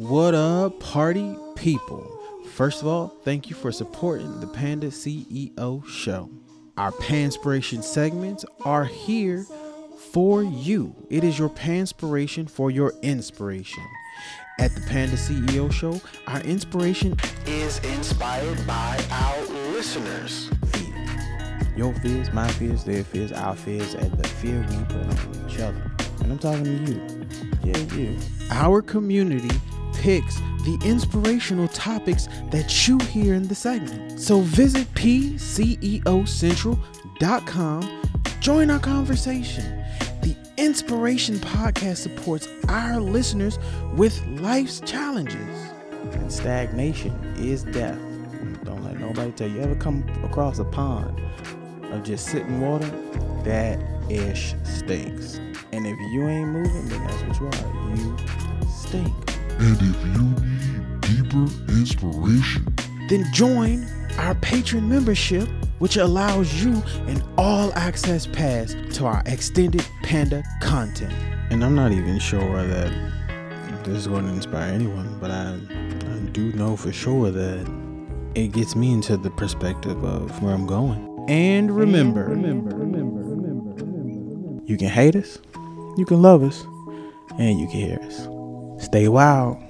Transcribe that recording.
What up, party people? First of all, thank you for supporting the Panda CEO show. Our Panspiration segments are here for you. It is your Panspiration for your inspiration. At the Panda CEO show, our inspiration is inspired by our listeners. Your fears, my fears, their fears, our fears, and the fear we put on each other. And I'm talking to you. Yeah, you. our community picks the inspirational topics that you hear in the segment. So visit PCEOcentral.com, join our conversation. The Inspiration Podcast supports our listeners with life's challenges. And stagnation is death. Don't let nobody tell you. Ever come across a pond of just sitting water? That ish stinks. And if you ain't moving, then that's what you are. You stink. And if you need deeper inspiration, Then join our Patreon membership, which allows you an all access pass to our extended Panda content. And I'm not even sure that this is going to inspire anyone, but I, I do know for sure that it gets me into the perspective of where I'm going. And remember, and remember, remember, remember, remember, remember, You can hate us, you can love us, and you can hear us. Stay wild.